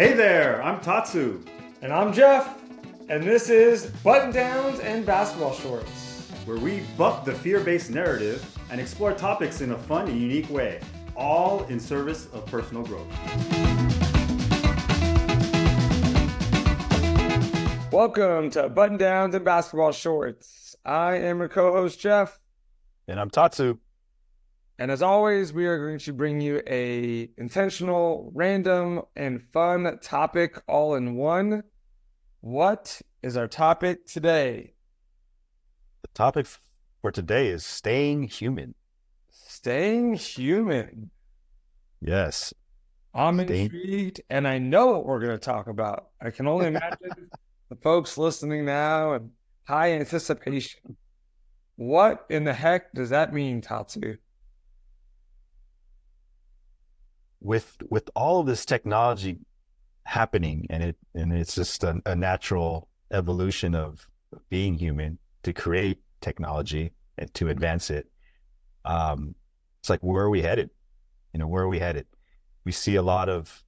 Hey there, I'm Tatsu, And I'm Jeff, and this is Button Downs and Basketball Shorts. where we buck the fear based narrative and explore topics in a fun and unique way, all in service of personal growth. Welcome to Button Downs and Basketball Shorts. I am your co host, Jeff. And I'm Tatsu. And as always, we are going to bring you a intentional, random, and fun topic all in one. What is our topic today? The topic for today is staying human. Staying human. Yes. I'm Staying- intrigued, and I know what we're going to talk about. I can only imagine the folks listening now and high anticipation. What in the heck does that mean, Tatsu? With with all of this technology happening and it and it's just a, a natural evolution of being human to create technology and to advance it. Um, it's like where are we headed? You know, where are we headed? We see a lot of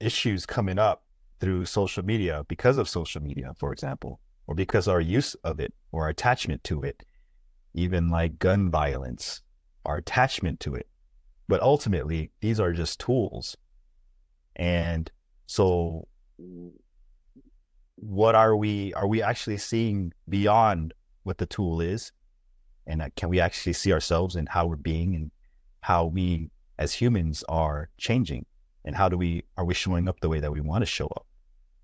issues coming up through social media because of social media, for example, or because our use of it or our attachment to it, even like gun violence, our attachment to it. But ultimately, these are just tools. And so what are we are we actually seeing beyond what the tool is? And uh, can we actually see ourselves and how we're being and how we as humans are changing? And how do we are we showing up the way that we want to show up?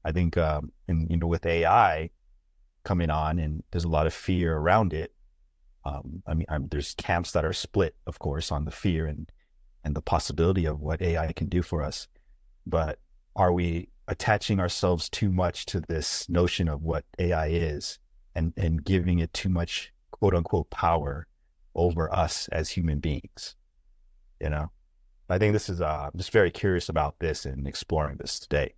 I think um and you know with AI coming on and there's a lot of fear around it. Um, I mean, I'm, there's camps that are split, of course, on the fear and and the possibility of what AI can do for us. But are we attaching ourselves too much to this notion of what AI is and, and giving it too much quote unquote power over us as human beings? You know, I think this is, uh, I'm just very curious about this and exploring this today.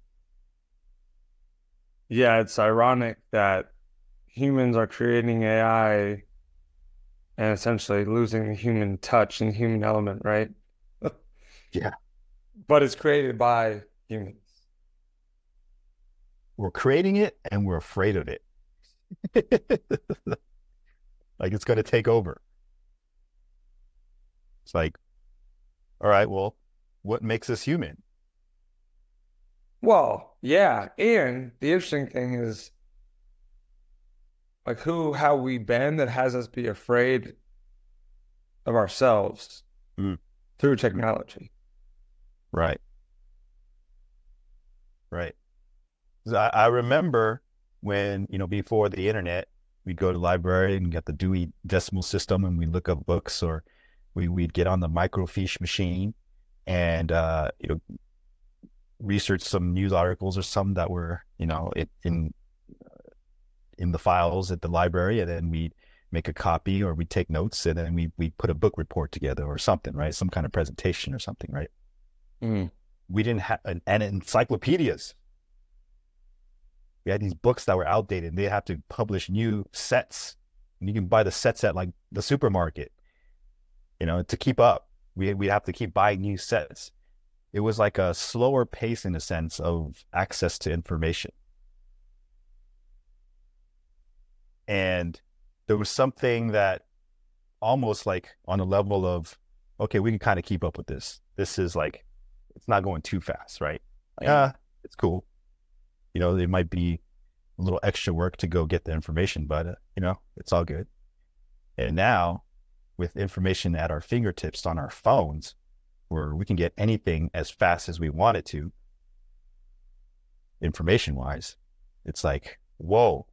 Yeah, it's ironic that humans are creating AI and essentially losing the human touch and human element, right? Yeah. But it's created by humans. We're creating it and we're afraid of it. like it's going to take over. It's like, all right, well, what makes us human? Well, yeah, and the interesting thing is like who have we been that has us be afraid of ourselves Mm. through technology? Right. Right. I, I remember when, you know, before the internet, we'd go to the library and get the Dewey Decimal System and we look up books or we, we'd get on the microfiche machine and, uh, you know, research some news articles or some that were, you know, it, in, in the files at the library. And then we'd make a copy or we'd take notes and then we, we put a book report together or something, right? Some kind of presentation or something, right? Mm. we didn't have and encyclopedias. We had these books that were outdated. And they have to publish new sets, and you can buy the sets at like the supermarket. You know, to keep up, we we have to keep buying new sets. It was like a slower pace in a sense of access to information, and there was something that almost like on a level of, okay, we can kind of keep up with this. This is like it's not going too fast, right? Like, Yeah. ah, it's cool. You know, it might be a little extra work to go get the information, but uh, you know, it's all good. And now, with information at our fingertips on our phones, where we can get anything as fast as we want it to, information wise, it's like, whoa.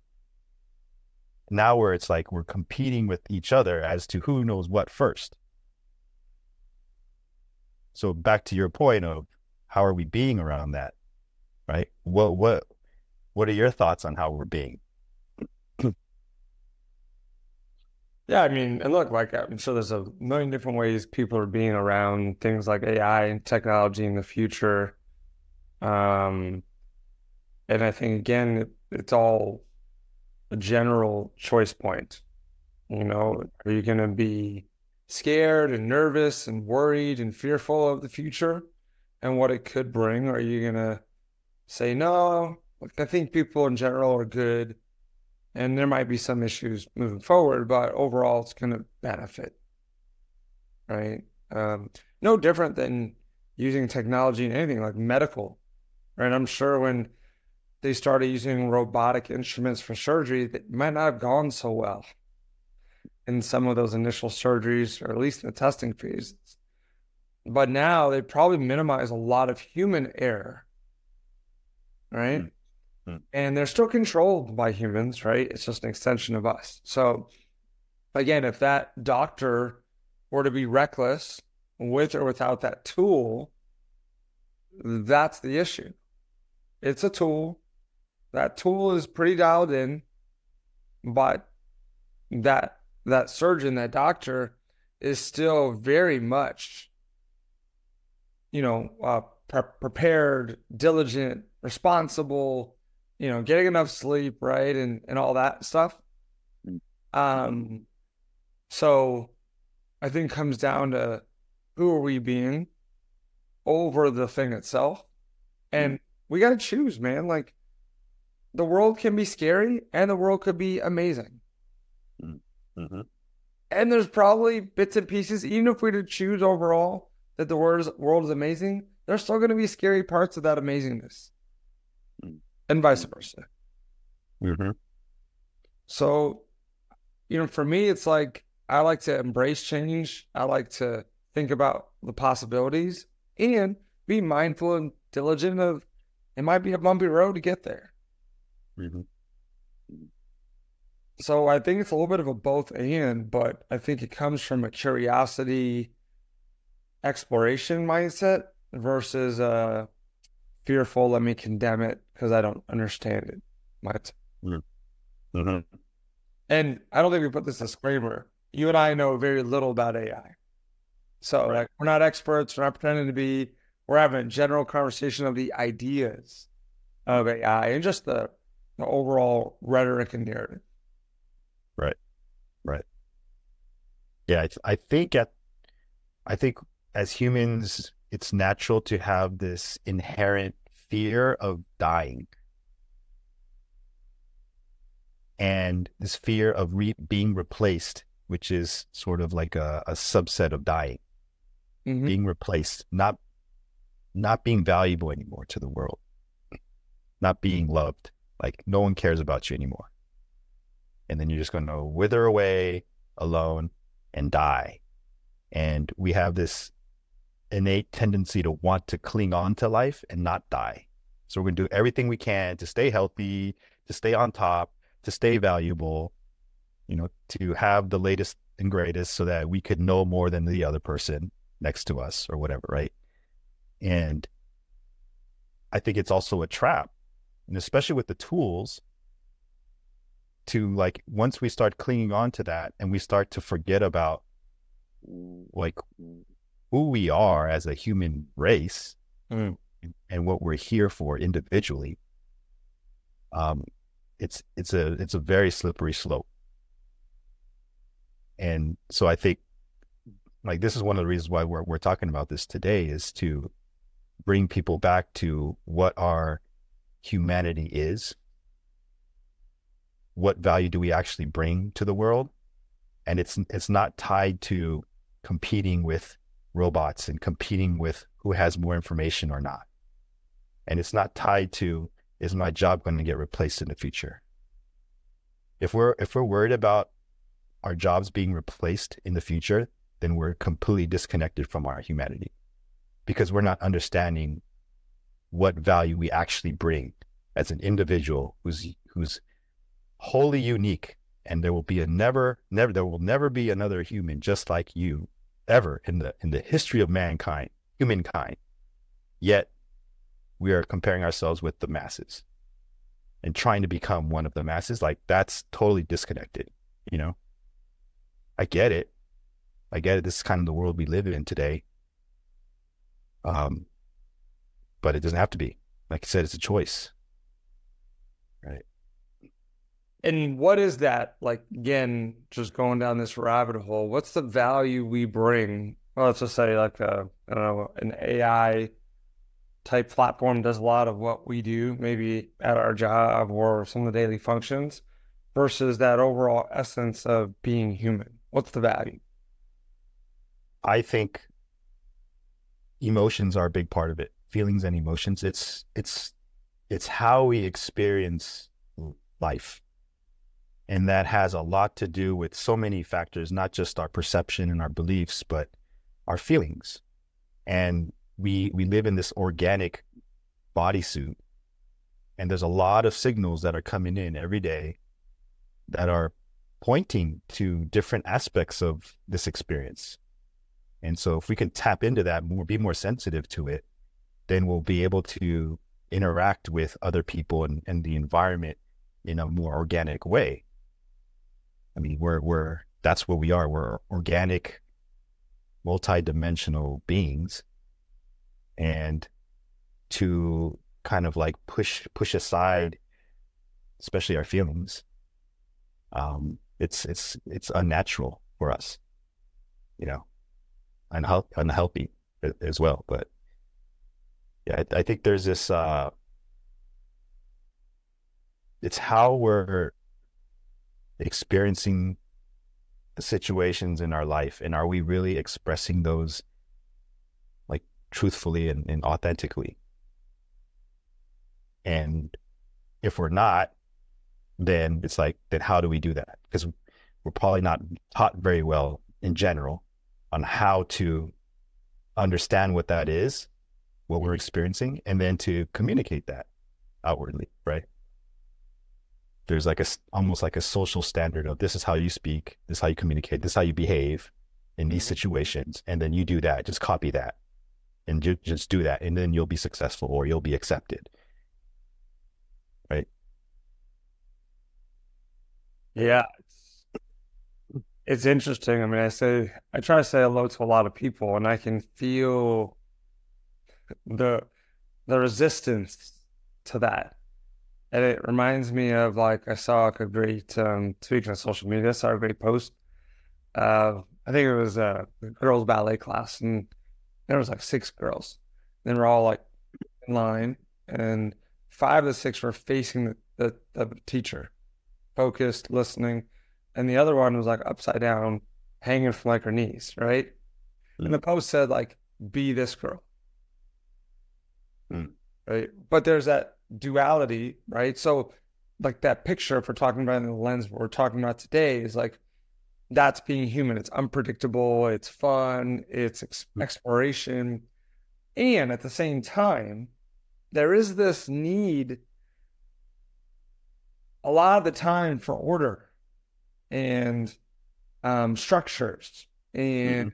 Now, where it's like we're competing with each other as to who knows what first. So back to your point of how are we being around that, right? What what what are your thoughts on how we're being? Yeah, I mean, and look, like I'm sure there's a million different ways people are being around things like AI and technology in the future. Um, and I think again, it, it's all a general choice point. You know, are you going to be scared and nervous and worried and fearful of the future and what it could bring? Are you going to say, no, I think people in general are good and there might be some issues moving forward, but overall it's going to benefit. Right. Um, no different than using technology in anything like medical. Right. I'm sure when they started using robotic instruments for surgery, that might not have gone so well in some of those initial surgeries, or at least in the testing phases. But now they probably minimize a lot of human error. Right. Mm-hmm Hmm. And they're still controlled by humans, right? It's just an extension of us. So, again, if that doctor were to be reckless with or without that tool, that's the issue. It's a tool. That tool is pretty dialed in, but that that surgeon, that doctor, is still very much, you know, uh, pre- prepared, diligent, responsible, you know, getting enough sleep, right, and and all that stuff. Mm. Um, so I think comes down to who are we being over the thing itself, mm. and we got to choose, man. Like the world can be scary, and the world could be amazing. Mm. Mm-hmm. And there's probably bits and pieces, even if we to choose overall that the world is, world is amazing, there's still going to be scary parts of that amazingness and vice versa. Mm-hmm. So, you know, for me, it's like I like to embrace change. I like to think about the possibilities and be mindful and diligent of it might be a bumpy road to get there. Mm-hmm. So I think it's a little bit of a both and, but I think it comes from a curiosity exploration mindset versus a fearful, let me condemn it because I don't understand it. What? Mm-hmm. mm-hmm. And I don't think we put this disclaimer. You and I know very little about AI. So right. like, we're not experts. We're not pretending to be. We're having a general conversation of the ideas of AI and just the, the overall rhetoric and narrative. Right. Right. Yeah, I think at, I think as humans, it's natural to have this inherent fear of dying. And this fear of re- being replaced, which is sort of like a, a subset of dying, mm-hmm. being replaced, not not being valuable anymore to the world, not being loved, like no one cares about you anymore, and then you're just going to wither away alone and die. And we have this innate tendency to want to cling on to life and not die. So we're going to do everything we can to stay healthy, to stay on top, to stay valuable, you know, to have the latest and greatest so that we could know more than the other person next to us or whatever, right? And I think it's also a trap. And especially with the tools, to like once we start clinging on to that and we start to forget about like who we are as a human race mm. and what we're here for individually, um, it's it's a it's a very slippery slope. And so I think like this is one of the reasons why we're we're talking about this today is to bring people back to what our humanity is. What value do we actually bring to the world? And it's it's not tied to competing with robots and competing with who has more information or not. And it's not tied to is my job going to get replaced in the future? If we're if we're worried about our jobs being replaced in the future, then we're completely disconnected from our humanity because we're not understanding what value we actually bring as an individual who's who's wholly unique and there will be a never never there will never be another human just like you ever in the in the history of mankind, humankind. Yet we are comparing ourselves with the masses and trying to become one of the masses. Like that's totally disconnected, you know? I get it. I get it. This is kind of the world we live in today. Um, but it doesn't have to be. Like I said, it's a choice. Right. And what is that? Like again, just going down this rabbit hole. What's the value we bring? Well, let's just say like a I don't know an AI type platform does a lot of what we do, maybe at our job or some of the daily functions, versus that overall essence of being human? What's the value? I think emotions are a big part of it. Feelings and emotions. It's it's it's how we experience life. And that has a lot to do with so many factors, not just our perception and our beliefs, but our feelings. And we we live in this organic bodysuit. And there's a lot of signals that are coming in every day that are pointing to different aspects of this experience. And so if we can tap into that more, be more sensitive to it, then we'll be able to interact with other people and, and the environment in a more organic way. I mean, we're we're that's what we are. We're organic, multi-dimensional beings. And to kind of like push push aside, especially our feelings, um, it's it's it's unnatural for us, you know, unhealthy, unhealthy as well. But yeah, I, I think there's this. Uh, it's how we're experiencing situations in our life, and are we really expressing those like truthfully and, and authentically? And if we're not, then it's like, then how do we do that? Because we're probably not taught very well in general on how to understand what that is, what we're mm-hmm. experiencing, and then to communicate that outwardly, right? There's like a almost like a social standard of this is how you speak, this is how you communicate, this is how you behave in these mm-hmm. situations, and then you do that, just copy that, and ju- just do that, and then you'll be successful or you'll be accepted, right? Yeah, it's, it's interesting. I mean, I say I try to say hello to a lot of people, and I can feel the the resistance to that. And it reminds me of like I saw like a great um, speaking of social media, I saw a great post. Uh, I think it was a girls ballet class, and there was like six girls. They were all like in line, and five of the six were facing the, the, the teacher, focused, listening, and the other one was like upside down, hanging from like her knees, right? Mm. And the post said like, "Be this girl," mm. Right? But there's that duality, right? So, like that picture, if we're talking about in the lens we're talking about today, is like that's being human. It's unpredictable. It's fun. It's ex- mm. exploration, and at the same time, there is this need a lot of the time for order and um, structures and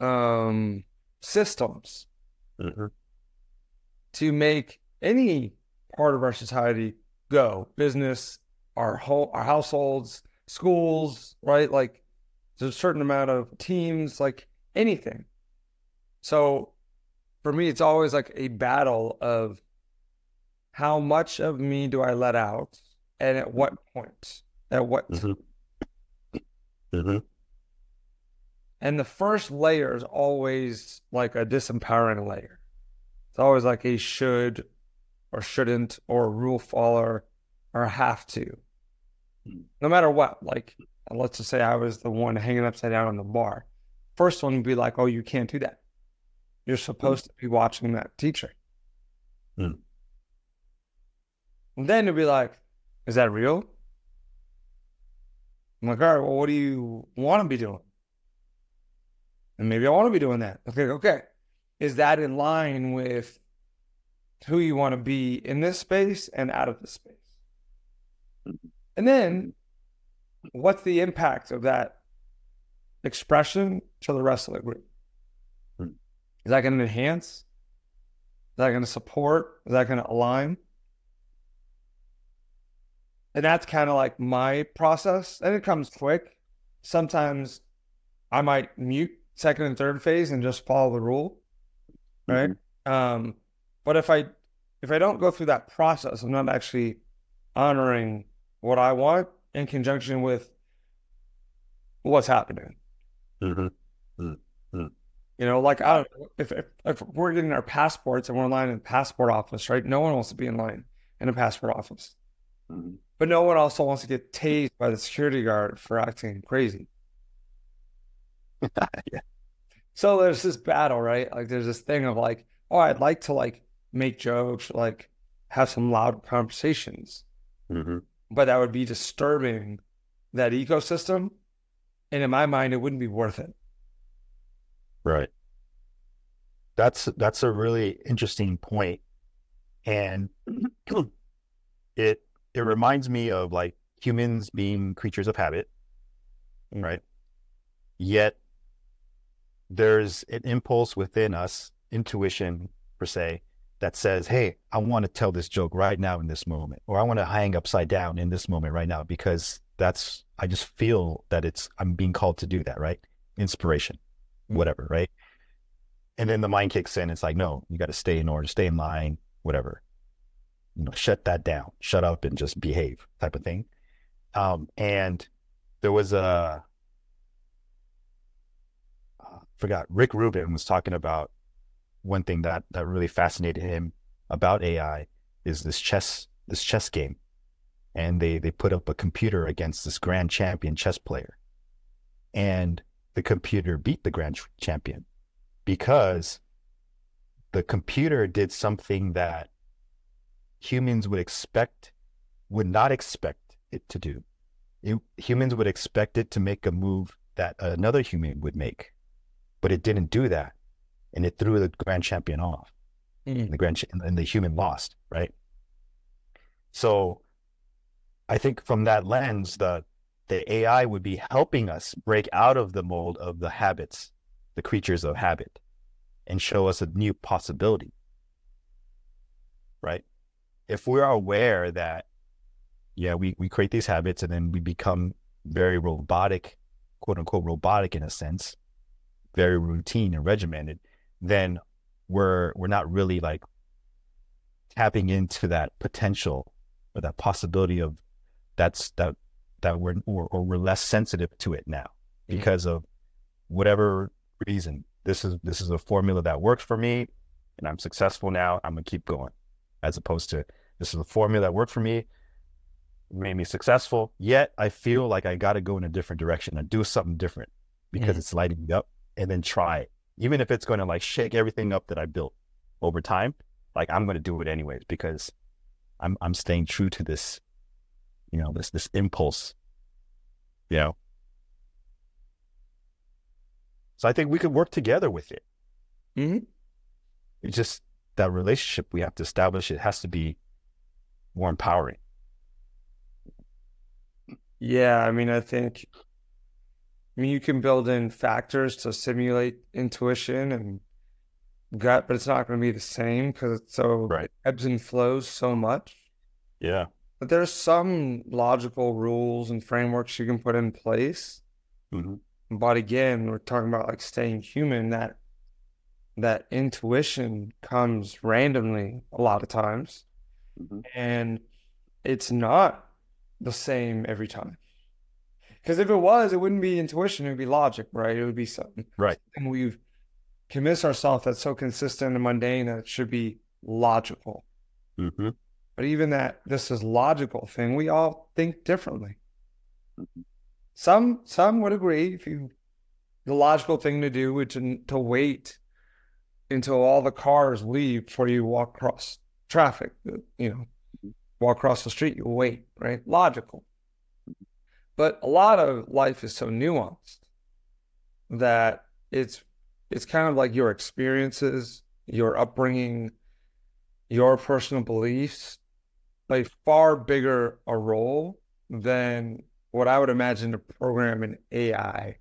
mm-hmm. um, systems mm-hmm. To make any part of our society go business our whole our households schools right like there's a certain amount of teams like anything so for me it's always like a battle of how much of me do i let out and at what point? At what? Mm-hmm. Mm-hmm. And the first layer is always like a disempowering layer. It's always like a should or shouldn't or rule follower or have to. No matter what, like let's just say I was the one hanging upside down on the bar. First one would be like, oh, you can't do that. You're supposed mm. to be watching that teacher. Mm. And then it'd be like, is that real? I'm like, all right, well, what do you want to be doing? And maybe I want to be doing that. Okay, okay. Is that in line with who you want to be in this space and out of this space? And then what's the impact of that expression to the rest of the group? Is that going to enhance? Is that going to support? Is that going to align? And that's kind of like my process. And it comes quick. Sometimes I might mute second and third phase and just follow the rule. Right. Mm-hmm. Um, but if I if I don't go through that process, I'm not actually honoring what I want in conjunction with what's happening. Mm-hmm. Mm-hmm. You know, like I if, if if we're getting our passports and we're in line in the passport office, right? No one wants to be in line in a passport office. But no one also wants to get tased by the security guard for acting crazy. Yeah. So there's this battle, right? Like there's this thing of like, oh, I'd like to like make jokes, like have some loud conversations, Mhm. but that would be disturbing that ecosystem. And in my mind, it wouldn't be worth it. Right. That's that's a really interesting point, and it it reminds me of like humans being creatures of habit, right? Yet there's an impulse within us, intuition per se, that says, "Hey, I want to tell this joke right now in this moment, or I want to hang upside down in this moment right now because that's I just feel that it's I'm being called to do that, right? Inspiration, whatever, right?" And then the mind kicks in. It's like, no, you got to stay in order, stay in line, whatever. You know, shut that down, shut up, and just behave, type of thing. Um, and there was a, forgot Rick Rubin was talking about one thing that that really fascinated him about AI is this chess this chess game, and they they put up a computer against this grand champion chess player, and the computer beat the grand champion because the computer did something that humans would expect would not expect it to do. It, humans would expect it to make a move that another human would make, but it didn't do that, and it threw the grand champion off. Mm. And the grand ch- and the human lost, right? So, I think from that lens, the the AI would be helping us break out of the mold of the habits the creatures of habit and show us a new possibility. Right? If we're aware that, yeah, we, we create these habits and then we become very robotic, quote unquote, robotic in a sense, very routine and regimented, then we're we're not really like tapping into that potential or that possibility of that's that that we're or, or we're less sensitive to it now because of whatever reason. This is this is a formula that works for me, and I'm successful now. I'm gonna keep going, as opposed to this is a formula that worked for me, made me successful. Yet I feel like I got to go in a different direction and do something different because Mhm. it's lighting me up, and then try it, even if it's going to like shake everything up that I built over time. Like I'm going to do it anyways because I'm I'm staying true to this, you know, this this impulse, you know. So I think we could work together with it. hmm It's just that relationship we have to establish. It has to be more empowering. Yeah, I mean, I think, I mean, you can build in factors to simulate intuition and gut, but it's not going to be the same because it's so Right. ebbs and flows so much. Yeah. But there's some logical rules and frameworks you can put in place. hmm But again, we're talking about like staying human, that that intuition comes randomly a lot of times. Mhm. And it's not the same every time. Because if it was, it wouldn't be intuition, it would be logic, right? It would be something. Right. And we've convinced ourselves that's so consistent and mundane that it should be logical. hmm But even that this is logical thing, we all think differently. Some some would agree if you the logical thing to do would to, to wait until all the cars leave before you walk across traffic. You know, walk across the street, you wait, right? Logical. But a lot of life is so nuanced that it's it's kind of like your experiences, your upbringing, your personal beliefs play far bigger a role than what I would imagine to program an AI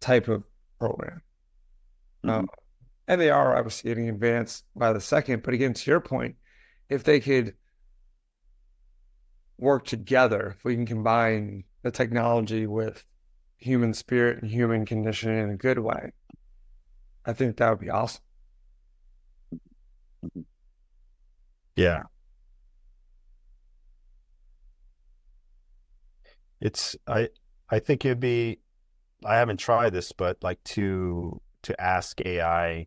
type of program. Mhm. Um, and they are obviously getting advanced by the second. But again, to your point, if they could work together, if we can combine the technology with human spirit and human condition in a good way, I think that would be awesome. Yeah. It's I I think it'd be I haven't tried this, but like to to ask AI,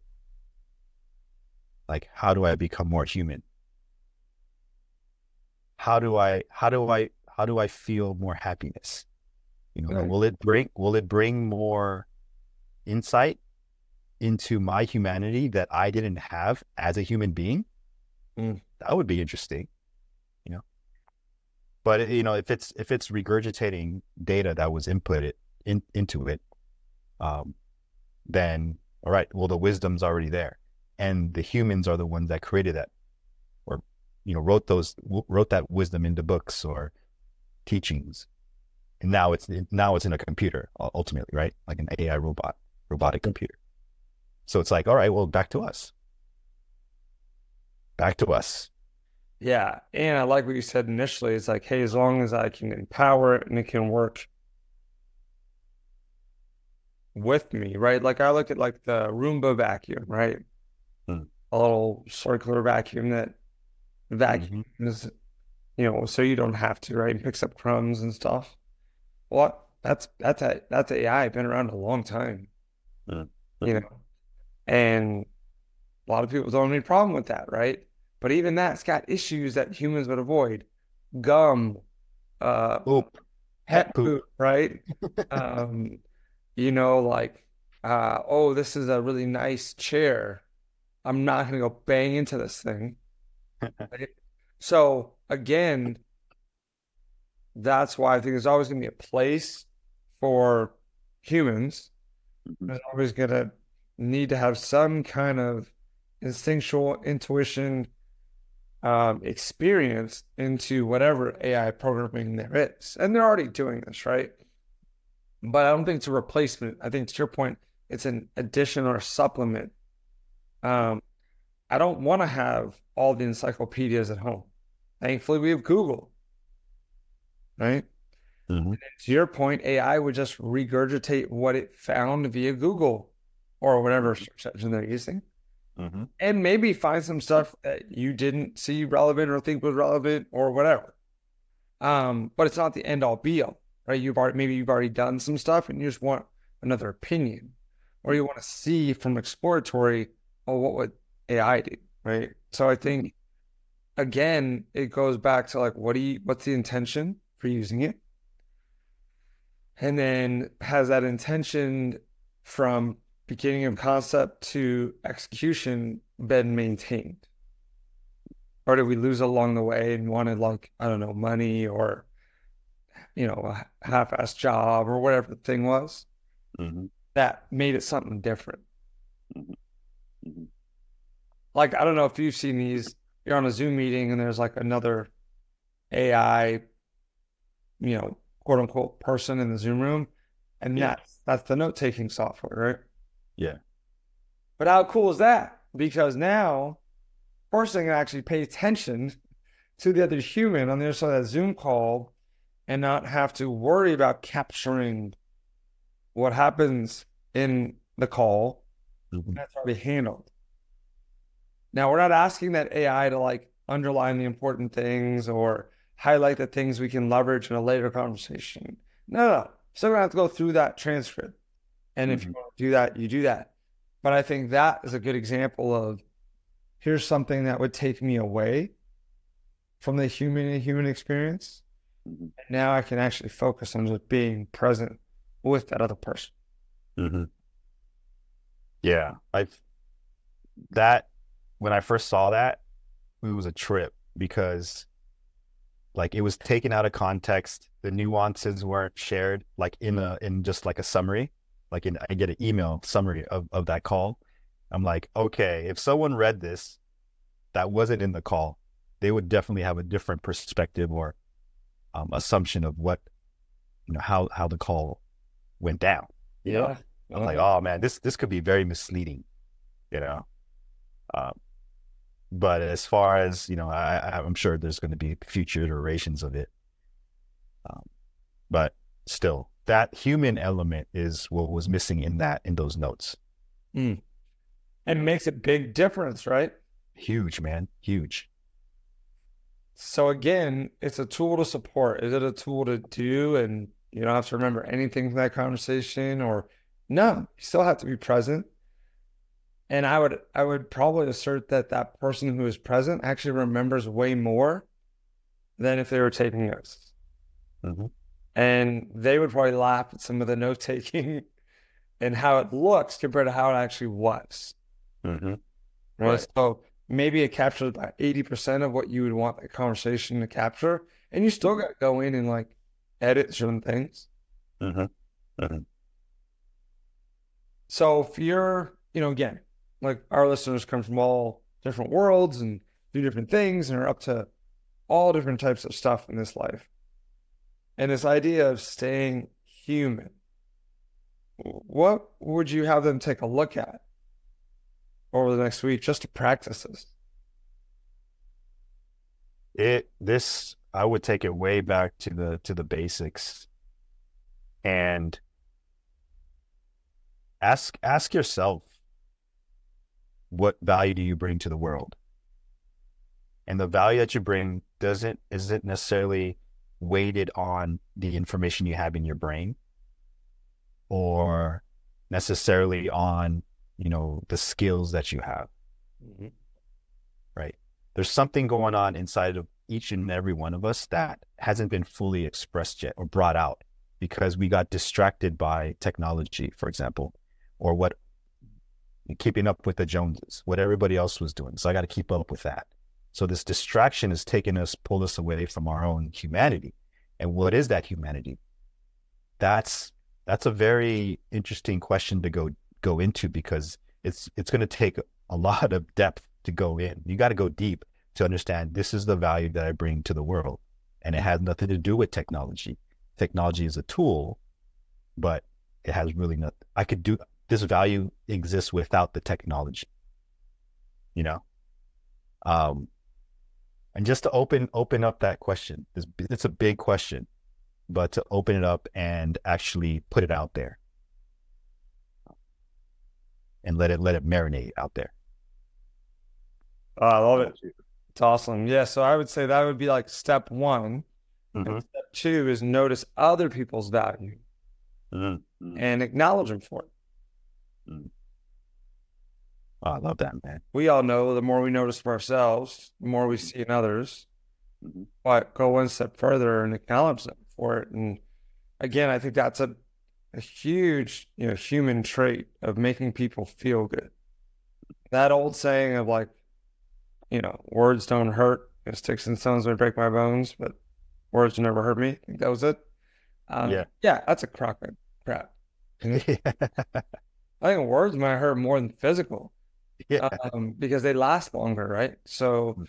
like, how do I become more human? How do I, how do I, how do I feel more happiness? You know, Right. will it bring, will it bring more insight into my humanity that I didn't have as a human being? Mm. That would be interesting, you know. But you know, if it's if it's regurgitating data that was inputted in, into it, um, then all right, well, the wisdom's already there, and the humans are the ones that created that, you know, wrote those w- wrote that wisdom into books or teachings, and now it's now it's in a computer ultimately, right? Like an AI robot, robotic computer. So it's like, all right, well, back to us, back to us. Yeah, and I like what you said initially. It's like, hey, as long as I can empower it and it can work with me, right? Like I look at like the Roomba vacuum, right? Hmm. A little circular vacuum that vacuums, you know, so you don't have to, right? It picks up crumbs and stuff. Well, that's that's a, that's AI been around a long time, you know, and a lot of people don't have any problem with that, right? But even that's got issues that humans would avoid. Gum, uh, Poop. pet poop. right? um, you know, like, uh, oh, this is a really nice chair. I'm not gonna go bang into this thing. So again, that's why I think there's always gonna be a place for humans. Mhm. There's always gonna need to have some kind of instinctual intuition um, experience into whatever AI programming there is. And they're already doing this, right? But I don't think it's a replacement. I think to your point, it's an addition or supplement. Um, I don't want to have all the encyclopedias at home. Thankfully, we have Google, right? Mhm. To your point, AI would just regurgitate what it found via Google or whatever search engine they're using Mhm. and maybe find some stuff that you didn't see relevant or think was relevant or whatever. Um, but it's not the end all be all, right? You've already maybe you've already done some stuff and you just want another opinion, or you want to see from exploratory, oh, what would AI do, right? So I think again, it goes back to like, what do you, what's the intention for using it? And then has that intention from beginning of concept to execution been maintained? Or did we lose along the way and wanted like, I don't know, money or, you know, a half-assed job or whatever the thing was Mhm. that made it something different? Mhm. Mhm. Like, I don't know if you've seen these, you're on a Zoom meeting and there's like another AI, you know, quote unquote person in the Zoom room. And Yeah. that's that's the note-taking software, right? Yeah. But how cool is that? Because now person can actually pay attention to the other human on the other side of that Zoom call and not have to worry about capturing what happens in the call. Mhm. That's already handled. Now we're not asking that AI to like underline the important things or highlight the things we can leverage in a later conversation. No, no. Still gonna have to go through that transcript. And if you want to do that, you do that. But I think that is a good example of here's something that would take me away from the human to human experience. Mhm. And now I can actually focus on just being present with that other person. Mhm. Yeah, I that when I first saw that, it was a trip because like it was taken out of context. The nuances weren't shared like in a in just like a summary. Like in I get an email summary of, of that call. I'm like, okay, if someone read this that wasn't in the call, they would definitely have a different perspective or um, assumption of what you know how how the call went down. You know? I'm like, oh man, this this could be very misleading, you know. Um, but as far as you know, I, I'm sure there's going to be future iterations of it. Um, but still, that human element is what was missing in that in those notes. and it makes a big difference, right? Huge, man, huge. So again, it's a tool to support. Is it a tool to do and you don't have to remember anything from that conversation or no, you still have to be present. And I would I would probably assert that that person who is present actually remembers way more than if they were taking notes. Mhm. And they would probably laugh at some of the note taking and how it looks compared to how it actually was. Mm-hmm. Right? So maybe it captures about 80% of what you would want the conversation to capture. And you still got to go in and like edit certain things. Mm-hmm. So if you're, you know, again, like our listeners come from all different worlds and do different things and are up to all different types of stuff in this life. And this idea of staying human, what would you have them take a look at over the next week just to practice this? It this I would take it way back to the to the basics and ask ask yourself what value do you bring to the world? And the value that you bring doesn't isn't necessarily weighted on the information you have in your brain or necessarily on, you know, the skills that you have. Mm-hmm. right? There's something going on inside of each and every one of us that hasn't been fully expressed yet or brought out because we got distracted by technology, for example, or what keeping up with the Joneses, what everybody else was doing. So I got to keep up with that. So this distraction has taken us, pulled us away from our own humanity. And what is that humanity? That's that's a very interesting question to go go into because it's it's going to take a lot of depth to go in. You got to go deep to understand this is the value that I bring to the world. And it has nothing to do with technology. Technology is a tool, but it has really not I could do this value exists without the technology. You know? Um and just to open open up that question. It's, it's a big question, but to open it up and actually put it out there and let it let it marinate out there. Oh, I love it. It's awesome. Yeah. So I would say that would be like step one. Mhm. And step two is notice other people's value Mhm. and acknowledge them for it. Oh, I love that, man. We all know the more we notice of ourselves, the more we see in others. Mhm. But go one step further and acknowledge them for it. And again, I think that's a, a huge, you know, human trait of making people feel good. That old saying of like, you know, words don't hurt, you know, sticks and stones may break my bones, but words never hurt me. I think that was it. Um, Yeah. Yeah, that's a crock of crap. I think words might hurt more than physical yeah. um, because they last longer, right? So Mm.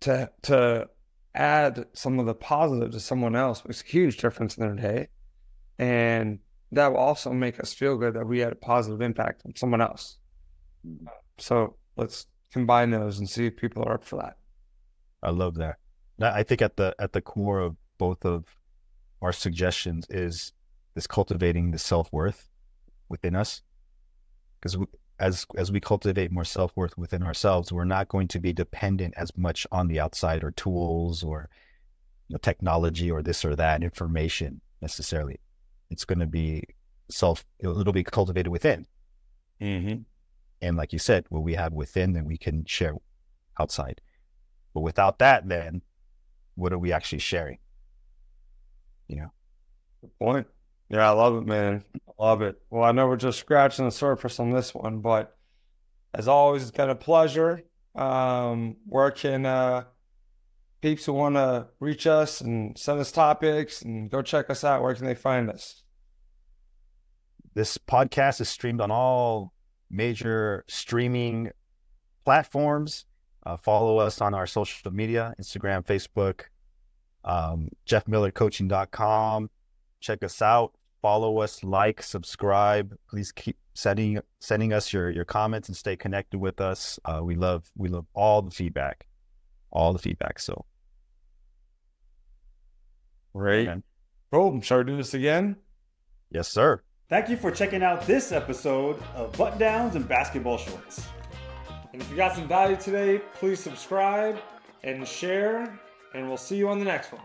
to to add some of the positive to someone else makes a huge difference in their day, and that will also make us feel good that we had a positive impact on someone else. So let's combine those and see if people are up for that. I love that. I think at the at the core of both of our suggestions is this cultivating the self worth within us, because as as we cultivate more self worth within ourselves, we're not going to be dependent as much on the outside or tools or you know, technology or this or that information necessarily. It's going to be self. It'll, it'll be cultivated within, Mm-hmm. and like you said, what we have within, then we can share outside. But without that, then what are we actually sharing? You know, Good point. Yeah, I love it, man. Love it. Well, I know we're just scratching the surface on this one, but as always, it's been a pleasure. Um, where can uh, peeps who want to reach us and send us topics and go check us out? Where can they find us? this podcast is streamed on all major streaming platforms. Uh, follow us on our social media Instagram, Facebook, um, jeffmillercoaching.com. Check us out. Follow us, like, subscribe. Please keep sending sending us your your comments and stay connected with us. Uh, we love we love all the feedback, all the feedback. So, Great. man. Cool. Shall we do this again? yes, sir. Thank you for checking out this episode of Button Downs and Basketball Shorts. And if you got some value today, please subscribe and share, and we'll see you on the next one.